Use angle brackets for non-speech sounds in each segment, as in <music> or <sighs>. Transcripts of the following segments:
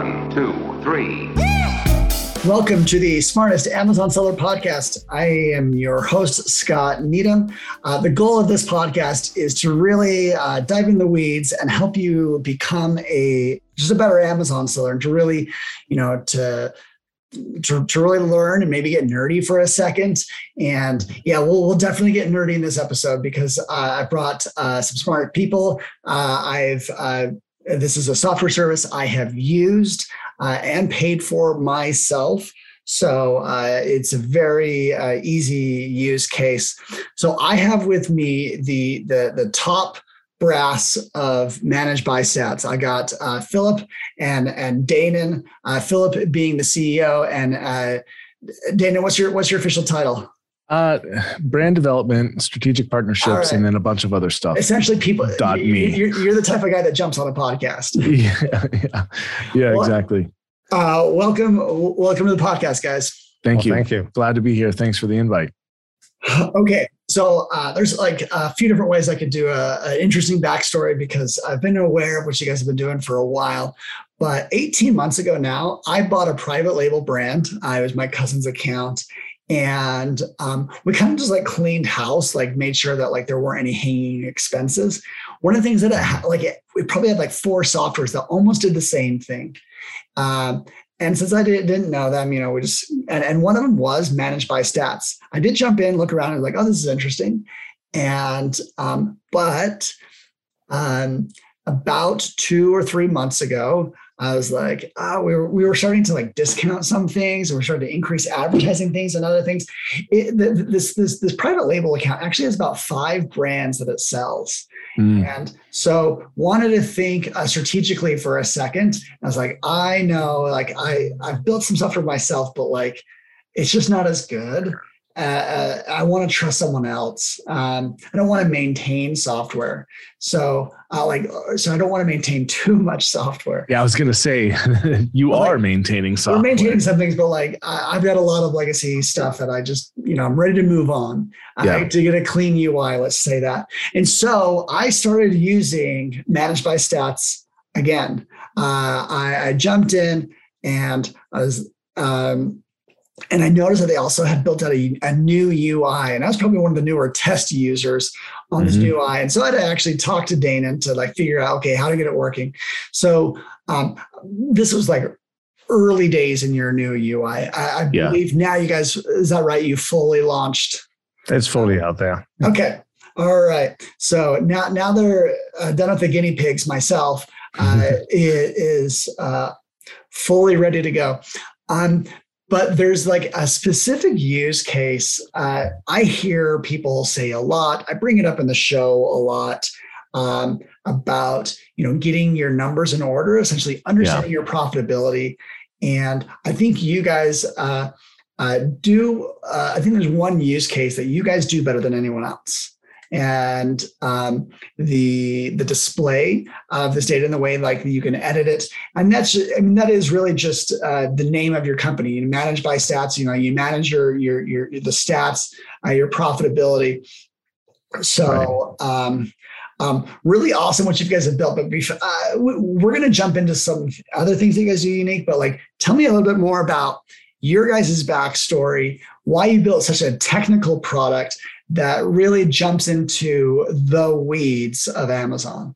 One, two, three. Welcome to the Smartest Amazon Seller Podcast. I am your host, Scott Needham. Uh, the goal of this podcast is to really uh, dive in the weeds and help you become a just a better Amazon seller and to really, you know, to to, to really learn and maybe get nerdy for a second. And yeah, we'll, we'll definitely get nerdy in this episode because uh, I brought uh, some smart people. Uh, I've uh, this is a software service I have used uh, and paid for myself. So uh, it's a very uh, easy use case. So I have with me the the the top brass of ManageByStats. I got uh, Philip and and Danan. Uh, Philip being the CEO and uh, Danan. What's your what's your official title? Uh, brand development, strategic partnerships, right. and then a bunch of other stuff. Essentially, people. Dot me. You're, you're, the type of guy that jumps on a podcast. <laughs> yeah, yeah, yeah well, exactly. Uh, welcome, welcome to the podcast, guys. Thank well, you. Thank you. Glad to be here. Thanks for the invite. <sighs> Okay, so uh, there's like a few different ways I could do an interesting backstory because I've been aware of what you guys have been doing for a while. But 18 months ago now, I bought a private label brand. I was my cousin's account, and um, we kind of just like cleaned house like made sure that like there weren't any hanging expenses one of the things that I, like it, we probably had like four softwares that almost did the same thing um, and since I did, not know them, you know, we just and, and one of them was ManageByStats. I did jump in, look around, and like, oh, this is interesting. And um, but um, about two or three months ago, I was like, oh, we were we were starting to like discount some things, and we're starting to increase advertising things and other things. It, this this this private label account actually has about five brands that it sells, mm. and so wanted to think uh, strategically for a second. I was like, I know, like I I've built some stuff for myself, but like it's just not as good. Uh, uh I want to trust someone else. Um, I don't want to maintain software. So, uh, like, so I don't want to maintain <laughs> too much software. Yeah, I was gonna say <laughs> you are maintaining software. We're maintaining some things, but like, I, have got a lot of legacy stuff that I just, you know, I'm ready to move on. Yeah. I to get a clean UI. Let's say that. And so I started using ManageByStats again. Uh, I, I jumped in and I was. Um, and I noticed that they also had built out a, a, new UI, and I was probably one of the newer test users on this mm-hmm. new UI. And so I had to actually talk to Danan to like figure out, okay, how to get it working. So um, this was like early days in your new UI. I, I yeah. believe now you guys, is that right? You fully launched. It's fully out there. Okay. All right. So now, now they're uh, done with the guinea pigs. Myself <laughs> uh, is uh, fully ready to go. Um, but there's like a specific use case uh, i hear people say a lot i bring it up in the show a lot um, about you know getting your numbers in order essentially understanding yeah. your profitability and i think you guys uh, uh, do uh, i think there's one use case that you guys do better than anyone else and um, the the display of this data in the way like you can edit it and that's i mean that is really just uh, the name of your company you manage by stats you know you manage your your your the stats uh, your profitability so right. um, um, really awesome what you guys have built. But before, uh, we're going to jump into some other things that you guys do unique. But like, tell me a little bit more about your guys' backstory, why you built such a technical product, that really jumps into the weeds of Amazon?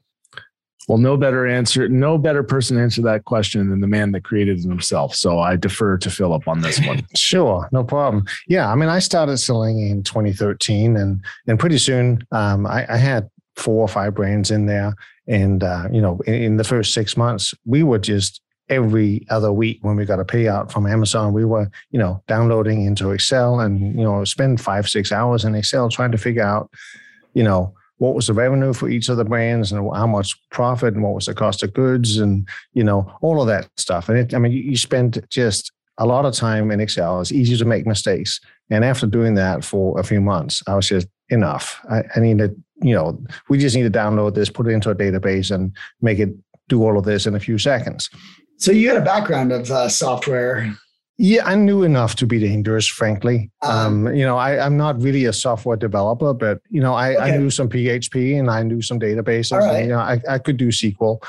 Well, no better answer, no better person to answer that question than the man that created it himself. So I defer to Philip on this one. <laughs> sure, no problem. Yeah, I mean, I started selling in 2013, and and pretty soon um, I, I, had four or five brands in there, and uh, you know, in, in the first six months, we were just every other week when we got a payout from Amazon, we were, you know, downloading into Excel and, you know, spend five, six hours in Excel trying to figure out, you know, what was the revenue for each of the brands and how much profit and what was the cost of goods and, you know, all of that stuff. And it, I mean, you spend just a lot of time in Excel. It's easy to make mistakes. And after doing that for a few months, I was just enough. I, I need to, you know, we just need to download this, put it into a database and make it do all of this in a few seconds. So you had a background of uh, software. Yeah, I knew enough to be dangerous, frankly. Um, um, you know, I, am not really a software developer, but you know, I, okay. I knew some PHP and I knew some databases. Right. And, you know, I, I could do SQL.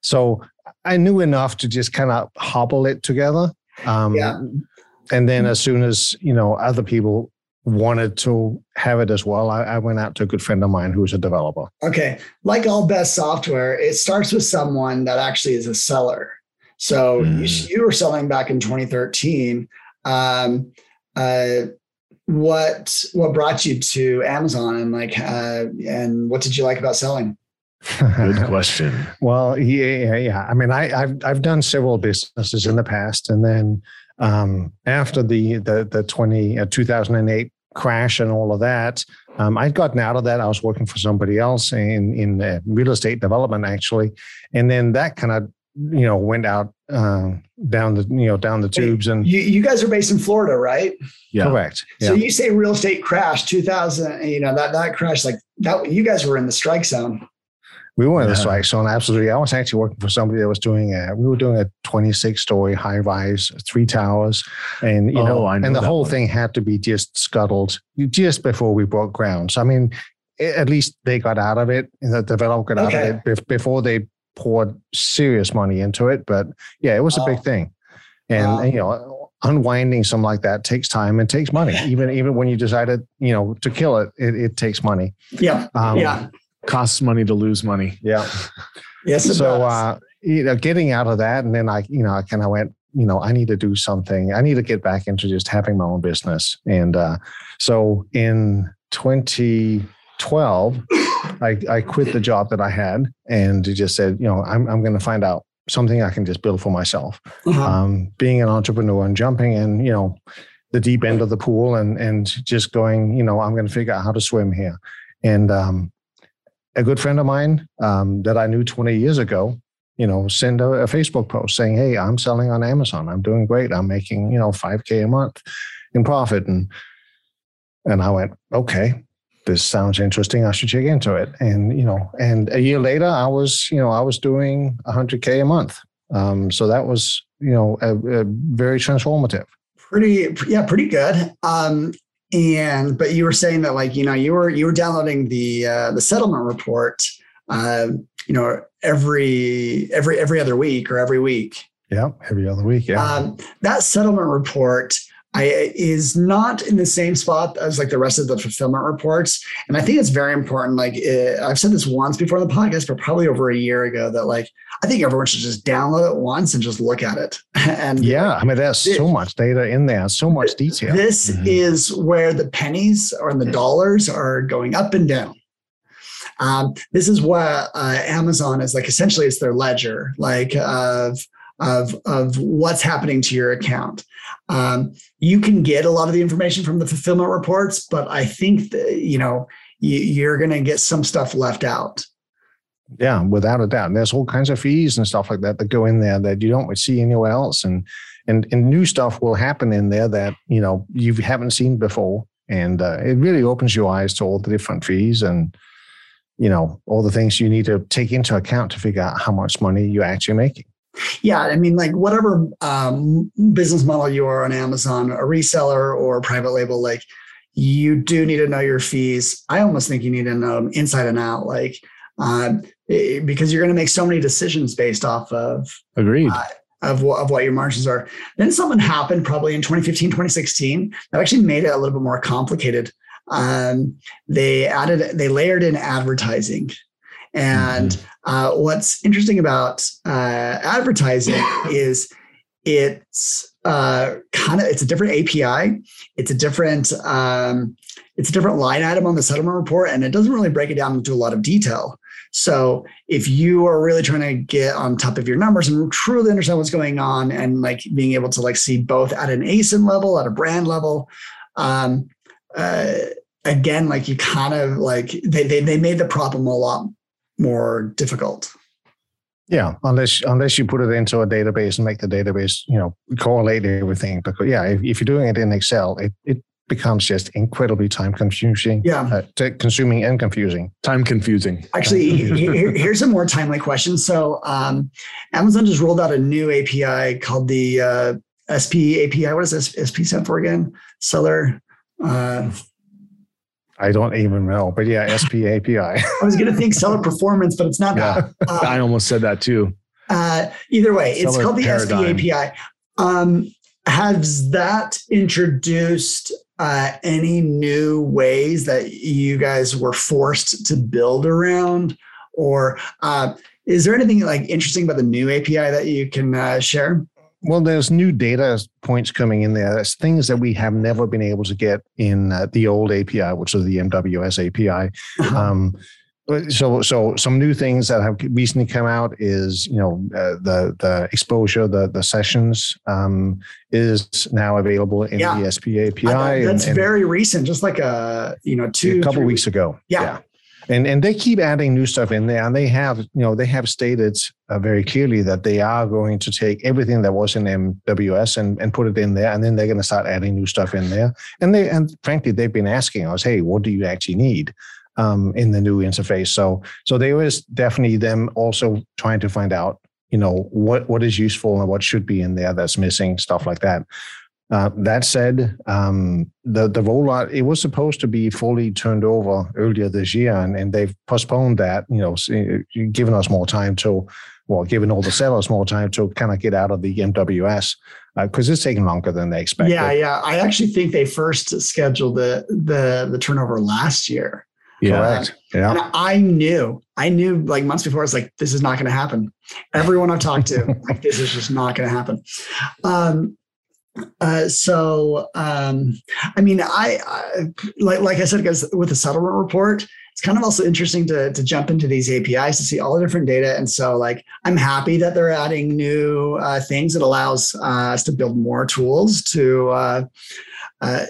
So I knew enough to just kind of hobble it together. Um, Yeah. And then as soon as you know other people wanted to have it as well, I, I went out to a good friend of mine who's a developer. Okay. Like all best software, it starts with someone that actually is a seller. So you, Mm. you were selling back in 2013. Um, uh, what what brought you to Amazon and like uh, and what did you like about selling? Good <laughs> question. Well, yeah, yeah, yeah. I mean, I, I've I've done several businesses in the past, and then um, after the the the twenty uh, two thousand and eight crash and all of that, um, I'd gotten out of that. I was working for somebody else in in uh, real estate development, actually, and then that kind of you know went out uh, down the you know down the tubes and You you guys are based in Florida, right? Yeah. correct. So you say real estate crash 2000, you know, that that crash like that you guys were in the strike zone. We were in the Yeah. strike zone, absolutely. I was actually working for somebody that was doing a, we were doing a 26 story high rise, three towers. And, you Oh, know, I and the whole one. thing had to be just scuttled just before we broke ground. So, I mean, at least they got out of it the developer got out of it before they poured serious money into it. But yeah, it was a Wow. big thing. And, Wow. you know, unwinding something like that takes time and takes money. <laughs> Even, even when you decided, you know, to kill it, it, it takes money. Yeah. Um, yeah. Costs money to lose money. Yeah. <laughs> Yes. it so does. uh you know getting out of that and then i you know i kind of went you know i need to do something i need to get back into just having my own business and uh so in 2012 i i quit the job that i had and just said you know i'm, I'm going to find out something i can just build for myself Uh-huh. um being an entrepreneur and jumping in you know the deep end of the pool and and just going you know i'm going to figure out how to swim here and um a good friend of mine um, that I knew 20 years ago, you know, send a, a Facebook post saying, "Hey, I'm selling on Amazon. I'm doing great. I'm making you know 5k a month in profit." And and I went, "Okay, this sounds interesting. I should check into it." And you know, and a year later, I was you know I was doing 100k a month. Um, so that was you know a, a very transformative. pretty yeah pretty good um and but you were saying that like you know you were you were downloading the uh the settlement report uh you know every every every other week or every week Yeah, every other week. Yeah. um that settlement report I, is not in the same spot as like the rest of the fulfillment reports and i think it's very important like uh, i've said this once before in the podcast but probably over a year ago that like i think everyone should just download it once and just look at it <laughs> and yeah, I mean, there's so much data in there, so much detail. This Mhm. is where the pennies or the dollars are going up and down. Um, this is what uh, Amazon is like. Essentially, it's their ledger, like of of of what's happening to your account. Um, you can get a lot of the information from the fulfillment reports, but I think that you know you, you're going to get some stuff left out. Yeah, without a doubt. And there's all kinds of fees and stuff like that that go in there that you don't see anywhere else. And and and new stuff will happen in there that you know you haven't seen before. And uh, it really opens your eyes to all the different fees and you know all the things you need to take into account to figure out how much money you're actually making. Yeah, I mean, like whatever um, business model you are on Amazon, a reseller or a private label, like you do need to know your fees. I almost think you need to know them inside and out, like eh, because you're going to make so many decisions based off of Agreed. of what, of what your margins are. Then something happened probably in 2015, 2016 that actually made it a little bit more complicated. Um, they added, they layered in advertising. And uh, what's interesting about uh, advertising <laughs> is it's uh, kind of it's a different API. It's a different um, it's a different line item on the settlement report, and it doesn't really break it down into a lot of detail. So if you are really trying to get on top of your numbers and truly understand what's going on, and like being able to like see both at an ASIN level, at a brand level, um, uh, again, like you kind of like they, they they made the problem a lot more difficult. Yeah, unless unless you put it into a database and make the database, you know, correlate everything. Because yeah, if, if you're doing it in Excel, it it becomes just incredibly time consuming. Yeah. uh, t- consuming and confusing. Time confusing. Actually, here- here's a more timely question. So, um, Amazon just rolled out a new API called the uh, SP API. What does this SP stand for again? Seller. Uh, I don't even know, but yeah, SP API. I was going to think seller performance, but it's not Yeah. that. <laughs> Uh, I almost said that too. Uh, either way, it's called the paradigm. SP API. Um, has that introduced uh, any new ways that you guys were forced to build around, or uh, is there anything like interesting about the new API that you can uh, share? Well, there's new data points coming in there. There's things that we have never been able to get in uh, the old API, which is the MWS API. Um, so, so some new things that have recently come out is you know uh, the the exposure, the the sessions um, is now available in Yeah. the SP API. I- and- that's and- very recent, just like a you know two a couple weeks ago. Yeah. And and they keep adding new stuff in there, and they have you know they have stated uh, very clearly that they are going to take everything that was in MWS and and put it in there, and then they're going to start adding new stuff in there. And they and frankly they've been asking us, hey, what do you actually need? Um, in the new interface, so so there is definitely them also trying to find out, you know, what what is useful and what should be in there that's missing, stuff like that. Uh, that said, um, the the rollout it was supposed to be fully turned over earlier this year, and, and they've postponed that. You know, s- giving us more time to, well, giving all the sellers more time to kind of get out of the MWS because it's taking longer than they expected. Yeah, yeah. I actually think they first scheduled the the the turnover last year. Yeah. Correct. Yeah. And I knew, I knew like months before, it's like, this is not going to happen. Everyone I've talked to, <laughs> like, this is just not going to happen. Um, uh, so, um, I mean, I, I like, like I said, guys, with the settlement report, it's kind of also interesting to, to jump into these APIs to see all the different data. And so, like, I'm happy that they're adding new uh, things that allows uh, us to build more tools to uh, uh,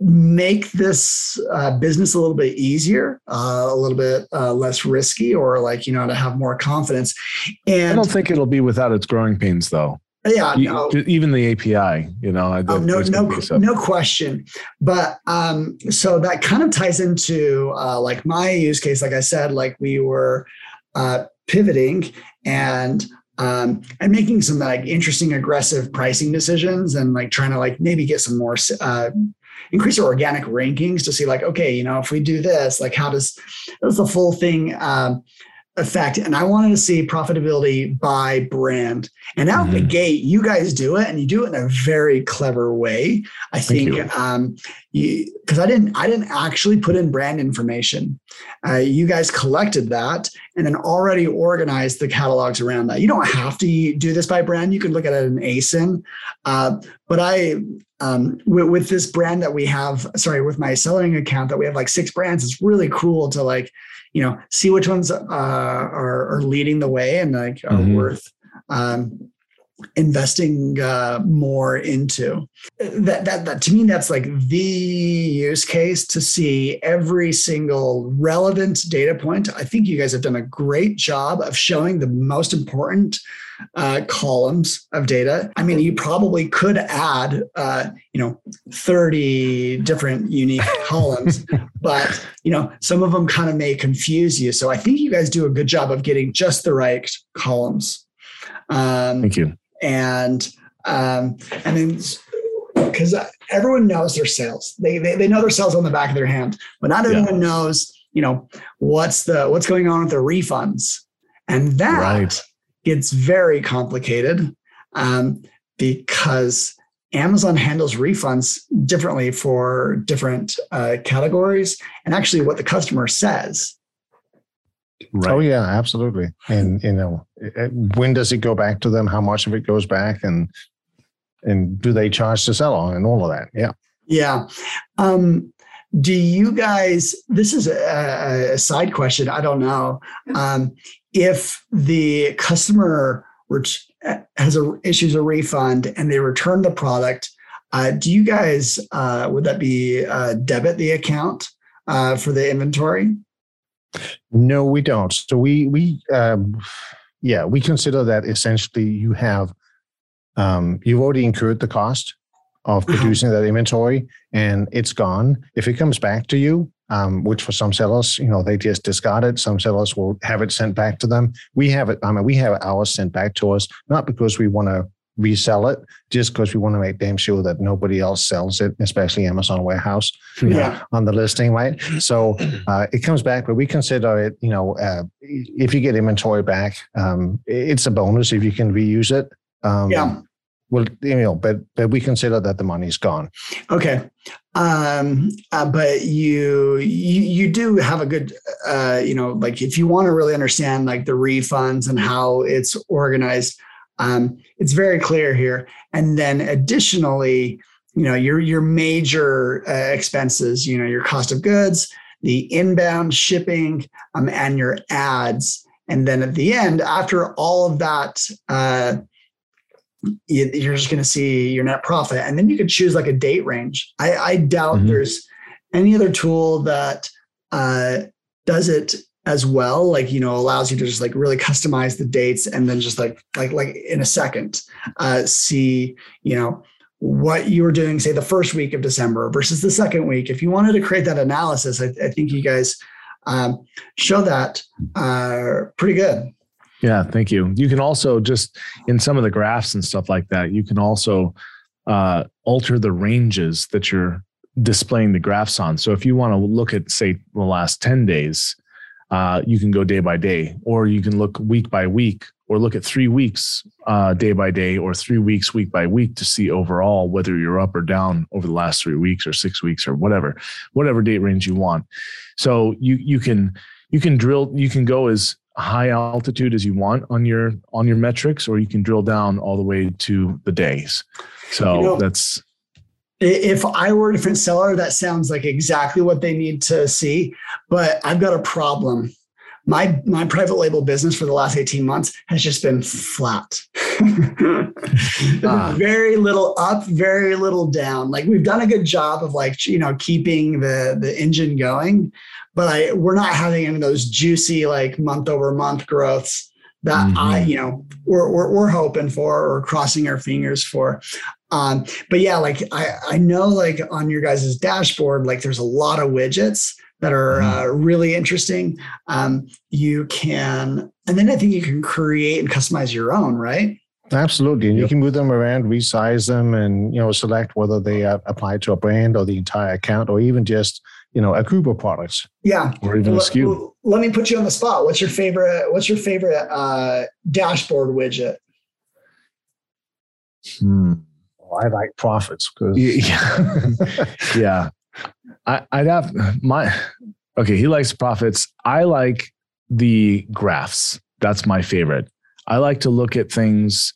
make this uh, business a little bit easier, uh, a little bit uh, less risky, or like you know to have more confidence. And I don't think it'll be without its growing pains, though. Yeah, You- no, Even the API, you know, Oh, no, no, gonna be some- no question. But um, so that kind of ties into uh, like my use case. Like I said, like we were uh, pivoting and um, and making some like interesting, aggressive pricing decisions, and like trying to like maybe get some more uh, increase our organic rankings to see like okay, you know, if we do this, like how does does the full thing um, affect? And I wanted to see profitability by brand. And out the Mhm. gate, you guys do it, and you do it in a very clever way. I Thank think um, because I didn't I didn't actually put in brand information. Uh, you guys collected that and then already organized the catalogs around that. You don't have to do this by brand. You can look at it in ASIN. Uh, but I um, with, with this brand that we have, sorry, with my selling account that we have like six brands, it's really cool to like, you know, see which ones uh, are, are leading the way and like are Mhm. worth um, investing uh, more into. That, that that to me, that's like the use case to see every single relevant data point. I think you guys have done a great job of showing the most important uh, columns of data. I mean, you probably could add, uh, you know, 30 different unique <laughs> columns, but, you know, some of them kind of may confuse you. So I think you guys do a good job of getting just the right columns. Um, Thank you. And um, and then because everyone knows their sales, they, they they know their sales on the back of their hand, but not Yeah. everyone knows, you know, what's the what's going on with the refunds, and that Right. gets very complicated um, because Amazon handles refunds differently for different uh, categories, and actually what the customer says. Right. Oh yeah, absolutely. And you know, when does it go back to them? How much of it goes back, and and do they charge the seller and all of that? Yeah. Yeah. Um, do you guys, this is a, a side question. I don't know. Um, if the customer ret- has a, issues a refund and they return the product, uh, do you guys, uh, would that be uh, debit the account uh, for the inventory? No, we don't. So we we um, yeah we consider that essentially you have um, you've already incurred the cost of Uh-huh. producing that inventory and it's gone. If it comes back to you, um, which for some sellers, you know, they just discard it. Some sellers will have it sent back to them. We have it. I mean, we have ours sent back to us not because we want to resell it just because we want to make damn sure that nobody else sells it, especially Amazon warehouse Yeah. on the listing, right? So <clears throat> uh, it comes back, but we consider it, you know, uh, if you get inventory back, um, it's a bonus if you can reuse it. Um, Yeah. Well, you know, but but we consider that the money's gone. Okay. Um, uh, but you, you you do have a good uh, you know, like if you want to really understand like the refunds and how it's organized, um, it's very clear here. And then additionally, you know, your your major uh, expenses, you know, your cost of goods, the inbound shipping, um, and your ads. And then at the end, after all of that, uh, you- you're just going to see your net profit and then you could choose like a date range i, I doubt Mhm. there's any other tool that uh, does it as well like you know allows you to just like really customize the dates and then just like like like in a second uh, see you know what you were doing say the first week of december versus the second week if you wanted to create that analysis i, I think you guys um, show that uh, pretty good Yeah, thank you. You can also just in some of the graphs and stuff like that, you can also uh, alter the ranges that you're displaying the graphs on. So if you want to look at, say, the last 10 days, uh, you can go day by day, or you can look week by week, or look at three weeks uh, day by day, or three weeks week by week to see overall whether you're up or down over the last three weeks or six weeks or whatever, whatever date range you want. So you you can you can drill you can go as high altitude as you want on your on your metrics or you can drill down all the way to the days so You know- that's if I were a different seller, that sounds like exactly what they need to see. But I've got a problem. My my private label business for the last 18 months has just been flat. Ah. <laughs> <laughs> Very little up, very little down. Like we've done a good job of like, you know, keeping the the engine going, but I we're not having any of those juicy like month over month growths that I, Mhm. you know, we're, we're we're hoping for or crossing our fingers for. Um, but yeah, like I, I know like on your guys' dashboard, like there's a lot of widgets that are Mhm. uh, really interesting. Um, you can, and then I think you can create and customize your own, right? Absolutely, and you can move them around, resize them, and you know select whether they uh, apply to a brand or the entire account, or even just you know a group of products. Yeah. or even a Let, let me put you on the spot. What's your favorite? What's your favorite uh, dashboard widget? Hmm. Well, I like profits because yeah <laughs> yeah I, i'd have my okay he likes profits i like the graphs that's my favorite i like to look at things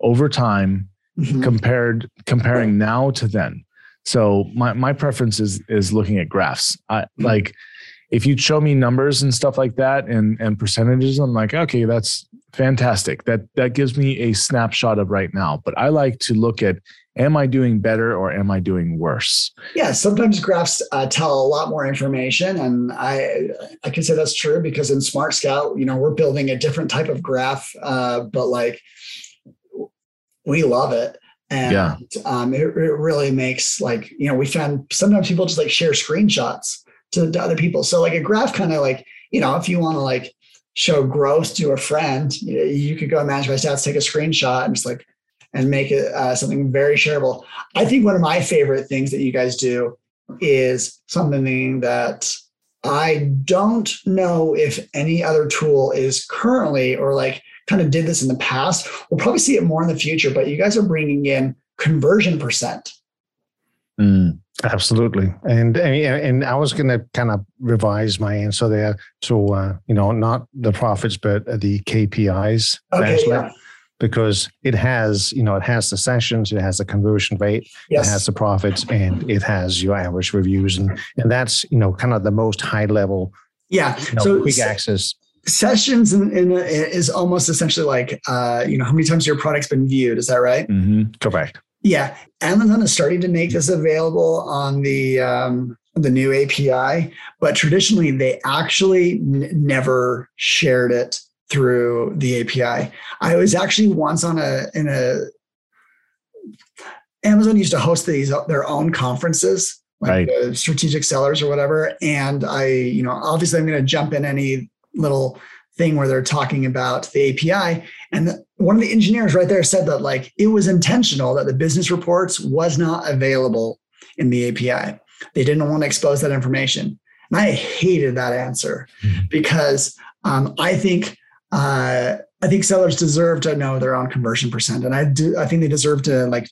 over time Mhm. compared comparing now to then. So my my preference is is looking at graphs. I like if you show me numbers and stuff like that and and percentages, I'm like, okay, that's fantastic. That that gives me a snapshot of right now. But I like to look at am I doing better or am I doing worse? Yeah, sometimes graphs uh, tell a lot more information, and I I can say that's true because in SmartScout, you know, we're building a different type of graph, uh, but like we love it, and Yeah. um, it, it really makes like you know we found sometimes people just like share screenshots to, to other people, so like a graph kind of like you know if you want to like show growth to a friend, you, you could go and manage by stats, take a screenshot, and just like and make it uh, something very shareable. I think one of my favorite things that you guys do is something that I don't know if any other tool is currently or like kind of did this in the past. We'll probably see it more in the future, but you guys are bringing in conversion percent. Absolutely, and and, and I was going to kind of revise my answer there to uh, you know not the profits but the KPIs Okay, yeah. because it has you know it has the sessions, it has the conversion rate, it has the profits, and it has your average reviews, and and that's you know kind of the most high level Yeah. you know, So quick access. Sessions in, in is almost essentially like uh, you know how many times your product's been viewed. Is that right? Mm-hmm. Correct. Yeah, Amazon is starting to make this available on the um, the new API, but traditionally they actually n- never shared it through the API. I was actually once on a in a Amazon used to host these their own conferences, like Right. strategic sellers or whatever. And I, you know, obviously I'm going to jump in any little thing where they're talking about the API. And the, one of the engineers right there said that like it was intentional that the business reports was not available in the API. They didn't want to expose that information. And I hated that answer mm-hmm. because um, I think uh, I think sellers deserve to know their own conversion percent, and I do. I think they deserve to like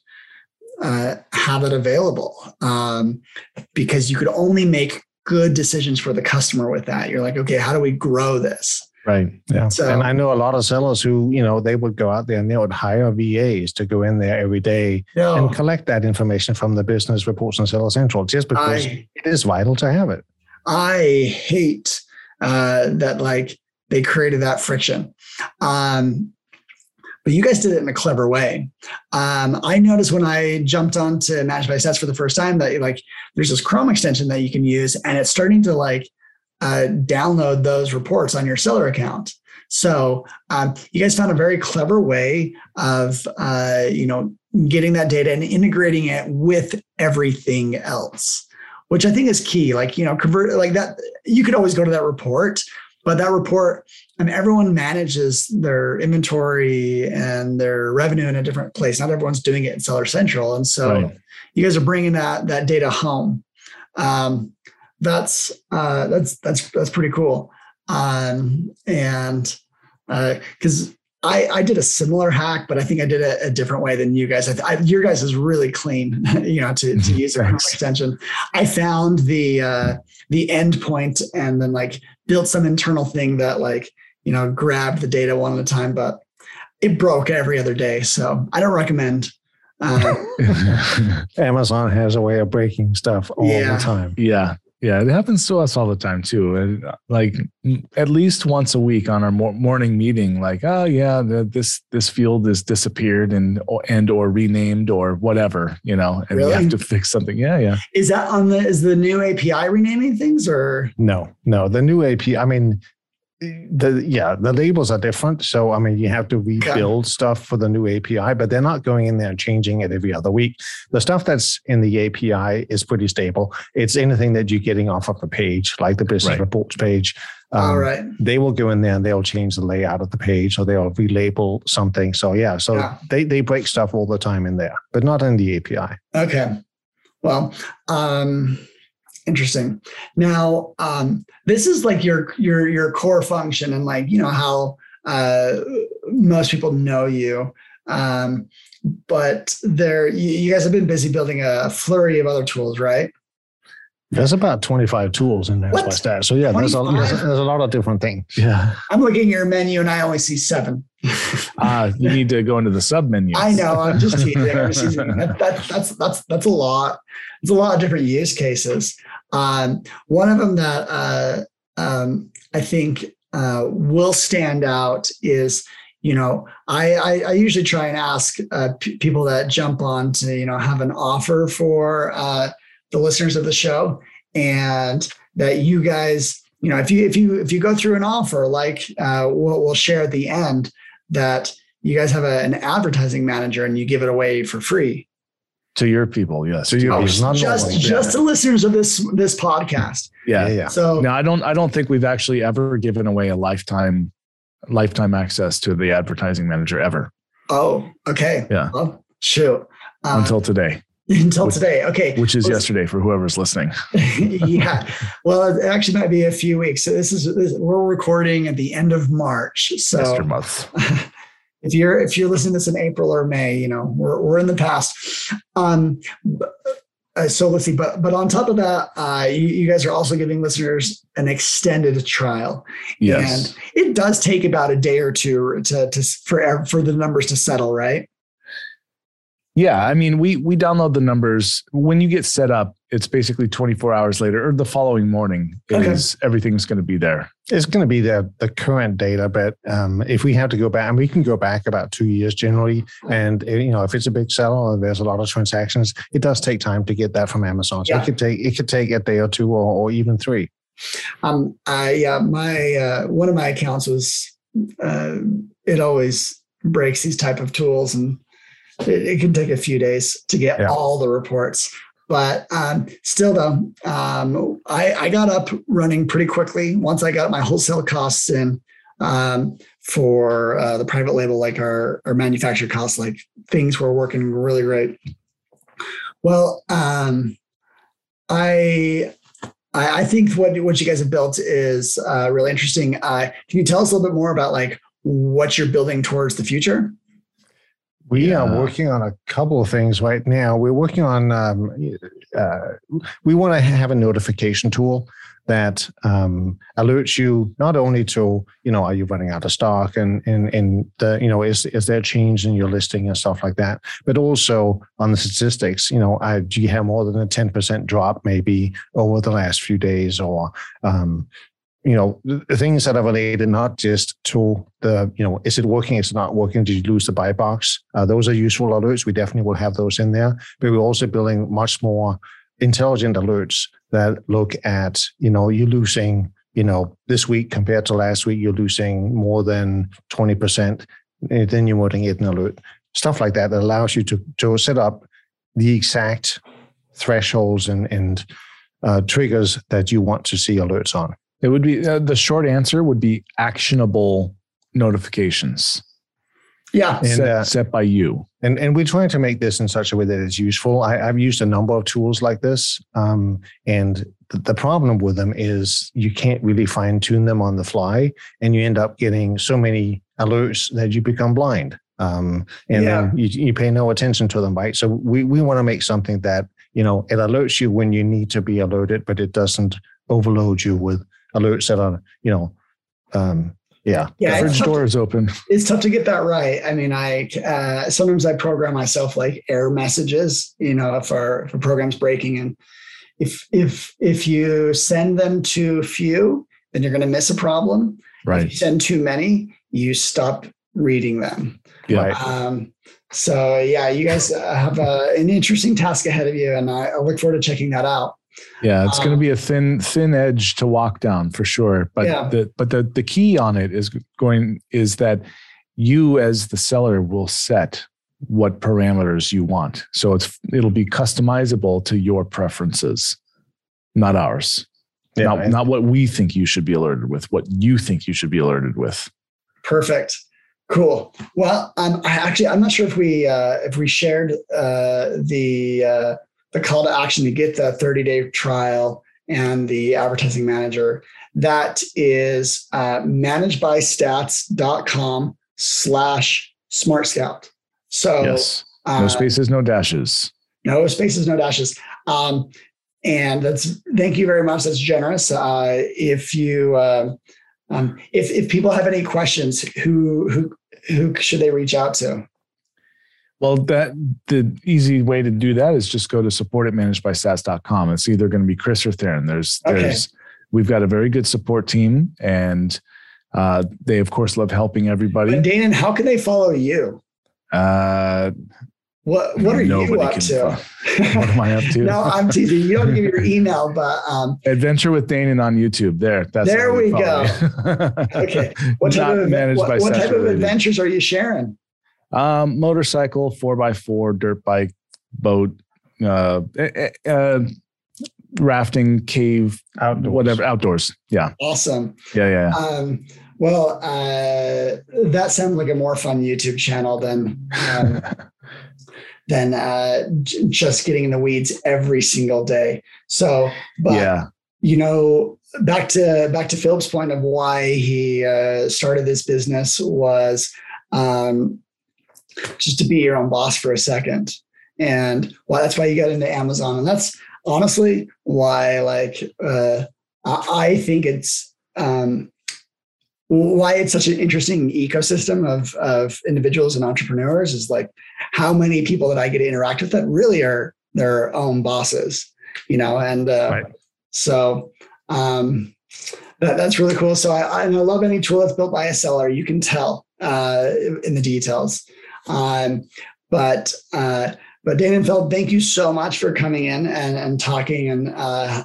uh, have it available um, because you could only make good decisions for the customer with that. You're like, okay, how do we grow this? Right. Yeah. So, and I know a lot of sellers who, you know, they would go out there and they would hire VAs to go in there every day no, and collect that information from the business reports on Seller Central just because I, it is vital to have it. I hate uh, that, like, they created that friction. Um, but you guys did it in a clever way. Um, I noticed when I jumped onto ManageByStats for the first time that like there's this Chrome extension that you can use, and it's starting to like uh, download those reports on your seller account. So um, you guys found a very clever way of uh, you know getting that data and integrating it with everything else, which I think is key. Like you know convert like that. You could always go to that report, but that report and everyone manages their inventory and their revenue in a different place not everyone's doing it in seller central and so right. you guys are bringing that that data home um, that's uh, that's that's that's pretty cool um, and because uh, I, I did a similar hack, but I think I did it a different way than you guys. I, I, your guys is really clean, <laughs> you know, to, to <laughs> use a extension. I found the uh, the endpoint and then like built some internal thing that like you know grabbed the data one at a time, but it broke every other day. So I don't recommend. Uh, <laughs> Amazon has a way of breaking stuff all yeah. the time. Yeah, yeah, it happens to us all the time too. And like at least once a week on our morning meeting, like, oh yeah, the, this this field is disappeared and and or renamed or whatever, you know, and really? we have to fix something. Yeah, yeah. Is that on the is the new API renaming things or no? No, the new API. I mean, the yeah the labels are different. So i mean you have to rebuild stuff for the new api but they're not going in there and changing it every other week. The stuff that's in the api is pretty stable. It's anything that you're getting off of a page like the business right. reports page. Um, all right. they will go in there and they'll change the layout of the page or they'll relabel something. So yeah so yeah. they they break stuff all the time in there but not in the api okay. Well um Interesting. Now, um, this is like your your your core function, and like you know how uh, most people know you. Um, but there, you, you guys have been busy building a flurry of other tools, right? There's about 25 tools in there by stat. So yeah, there's a, there's a, there's, a, lot of different things. Yeah. I'm looking at your menu and I only see seven. uh, <laughs> you need to go into the sub menu. I know. I'm just teasing. that, that, that's, that's, that's a lot. It's a lot of different use cases. Um, one of them that uh, um, I think uh, will stand out is, you know, I, I, I usually try and ask uh, p- people that jump on to, you know, have an offer for uh, the listeners of the show, and that you guys, you know, if you if you if you go through an offer, like uh, we'll, we'll share at the end that you guys have a, an advertising manager and you give it away for free to your people, yes. To your oh, people. Not just just the listeners of this this podcast. Yeah, yeah, yeah. So no, I don't I don't think we've actually ever given away a lifetime lifetime access to the advertising manager ever. Oh, okay. Yeah. Well, shoot. Um, until today. Until which, today. Okay. Which is yesterday for whoever's listening. <laughs> yeah. Well, it actually might be a few weeks. So this is this, we're recording at the end of March. So month. <laughs> if you're if you're listening to this in April or May, you know we're we're in the past. Um, uh, so let's see, but but on top of that, uh, you, you, guys are also giving listeners an extended trial. Yes, and it does take about a day or two to to for for the numbers to settle, right? Yeah, I mean, we we download the numbers when you get set up. It's basically 24 hours later or the following morning is okay. everything's going to be there. It's going to be the the current data, but um, if we have to go back, and we can go back about two years generally, and eh, you know, if it's a big seller and there's a lot of transactions, it does take time to get that from Amazon. So yeah. it could take it could take a day or two or, or even three. Um, I uh, my uh, one of my accounts was uh, it always breaks these type of tools and it, it can take a few days to get yeah. all the reports. But um, still, though, um, I, I got up running pretty quickly once I got my wholesale costs in. um, for uh, the private label, like our, our manufacturer costs, like things were working really great. Well, um, I I, think what what you guys have built is uh, really interesting. Uh, can you tell us a little bit more about like what you're building towards the future? We yeah. are working on a couple of things right now. We're working on. Um, uh, we want to have a notification tool that um, alerts you not only to you know are you running out of stock and and and the you know is is there a change in your listing and stuff like that, but also on the statistics. You know, uh, do you have more than a ten percent drop maybe over the last few days or um, you know things that are related not just to the you know is it working is it not working did you lose the buy box uh, those are useful alerts we definitely will have those in there but we're also building much more intelligent alerts that look at, you know, you're losing, you know, this week compared to last week, you're losing more than 20%. Then you're getting an alert. Stuff like that that allows you to, to set up the exact thresholds and, and uh, triggers that you want to see alerts on. It would be uh, the short answer would be actionable notifications. Yeah, and, set, uh, set by you. And and we're trying to make this in such a way that it's useful. I, have used a number of tools like this, um, and the, problem with them is you can't really fine tune them on the fly, and you end up getting so many alerts that you become blind. Um, and yeah. then you, you pay no attention to them, right? So we, we want to make something that, you know, it alerts you when you need to be alerted, but it doesn't overload you with alerts that on, you know, um, yeah. Yeah. The fridge door to, is open. It's tough to get that right. I mean, I uh, sometimes I program myself like error messages, you know, if our if a program's breaking and if if if you send them too few, then you're gonna miss a problem. Right. If you send too many, you stop reading them. Yeah. Um, so yeah, you guys have a, an interesting task ahead of you, and I, I look forward to checking that out. Yeah, it's um, going to be a thin thin edge to walk down for sure. But yeah. the but the the key on it is going is that you as the seller will set what parameters you want. So it's it'll be customizable to your preferences, not ours. Yeah, not, not what we think you should be alerted with, what you think you should be alerted with. Perfect. Cool. Well, um, I actually I'm not sure if we uh, if we shared uh, the uh, the call to action to get the 30 day trial and the advertising manager. That is uh, managebystats.com slash smart scout. So, yes, no uh, spaces, no dashes. No spaces, no dashes. Um, and that's thank you very much. That's generous. Uh, if you uh, um, if if people have any questions, who who who should they reach out to? Well, that the easy way to do that is just go to support at managebystats.com. It's either going to be Chris or Theron. There's okay. there's we've got a very good support team and uh, they of course love helping everybody. But Danan, how can they follow you? Uh, what what are you up to? what am I up to? no, I'm teasing. You don't give your <laughs> email, but um, Adventure with Danan on YouTube. There, that's there we go. <laughs> okay, what type, of, what, what type of adventures are you sharing? Um, motorcycle, four by four, dirt bike, boat, uh, uh, rafting, cave, outdoors. whatever, outdoors. Yeah. Awesome. Yeah, yeah. yeah. Um, well, uh, that sounds like a more fun YouTube channel than um, <laughs> than uh, j- just getting in the weeds every single day. So, but yeah. you know, back to back to Philip's point of why he uh, started this business was um, just to be your own boss for a second. And why that's why you got into Amazon. And that's honestly why like uh, I think it's um, why it's such an interesting ecosystem of of individuals and entrepreneurs is like how many people that I get to interact with that really are their own bosses, you know, and uh, right. so um, that, that's really cool. So I, and I love any tool that's built by a seller. You can tell uh, in the details. Um, but uh, but Danenfeld, thank you so much for coming in and, and talking and uh,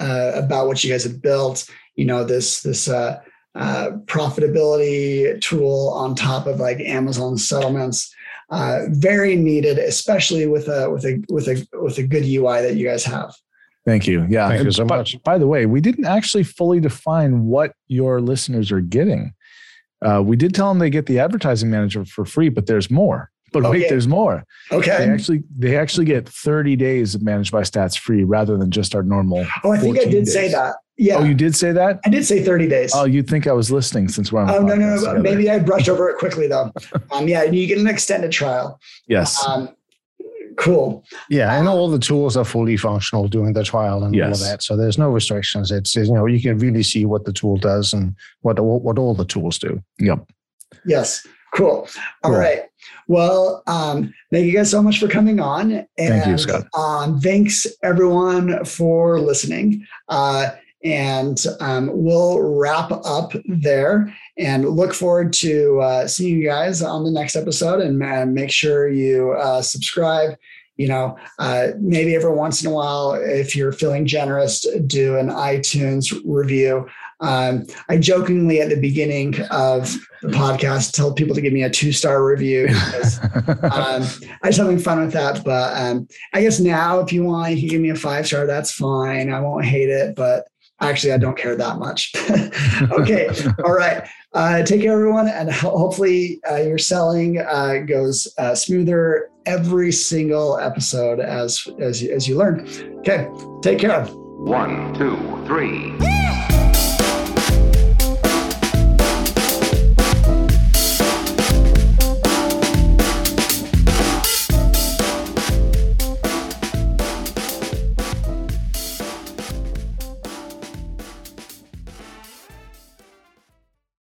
uh, about what you guys have built. You know this this uh, uh, profitability tool on top of like Amazon settlements. Uh, very needed, especially with a with a with a with a good UI that you guys have. Thank you. Yeah. Thank you so much. By, by the way, we didn't actually fully define what your listeners are getting. Uh, we did tell them they get the advertising manager for free, but there's more. But Okay. wait, there's more. Okay. They actually they actually get 30 days of ManageByStats free rather than just our normal. Oh, I think I 14 did say that. Yeah. Oh, you did say that? I did say 30 days. Oh, you'd think I was listening since we're on. Oh no, no, no! together. Maybe I brushed over it quickly though. <laughs> Um, yeah, you get an extended trial. Yes. Um, cool. Yeah, and all the tools are fully functional during the trial and all Yes. of that. So there's no restrictions. It's you know you can really see what the tool does and what what all the tools do. Yep. Yes. Cool. All Cool. right. Well, um, thank you guys so much for coming on. And, Thank you, Scott. Um, thanks everyone for listening. Uh, and um, we'll wrap up there and look forward to uh, seeing you guys on the next episode. And uh, make sure you uh, subscribe. You know, uh, maybe every once in a while, if you're feeling generous, do an iTunes review. Um, I jokingly at the beginning of the podcast tell people to give me a two star review because <laughs> um, I was having fun with that. But um, I guess now, if you want, you can give me a five star. That's fine. I won't hate it, but actually, I don't care that much. <laughs> <laughs> okay. All right. Uh, take care, everyone, and hopefully uh, your selling uh, goes uh, smoother every single episode as as you, as you learn. Okay. Take care. One, two, three.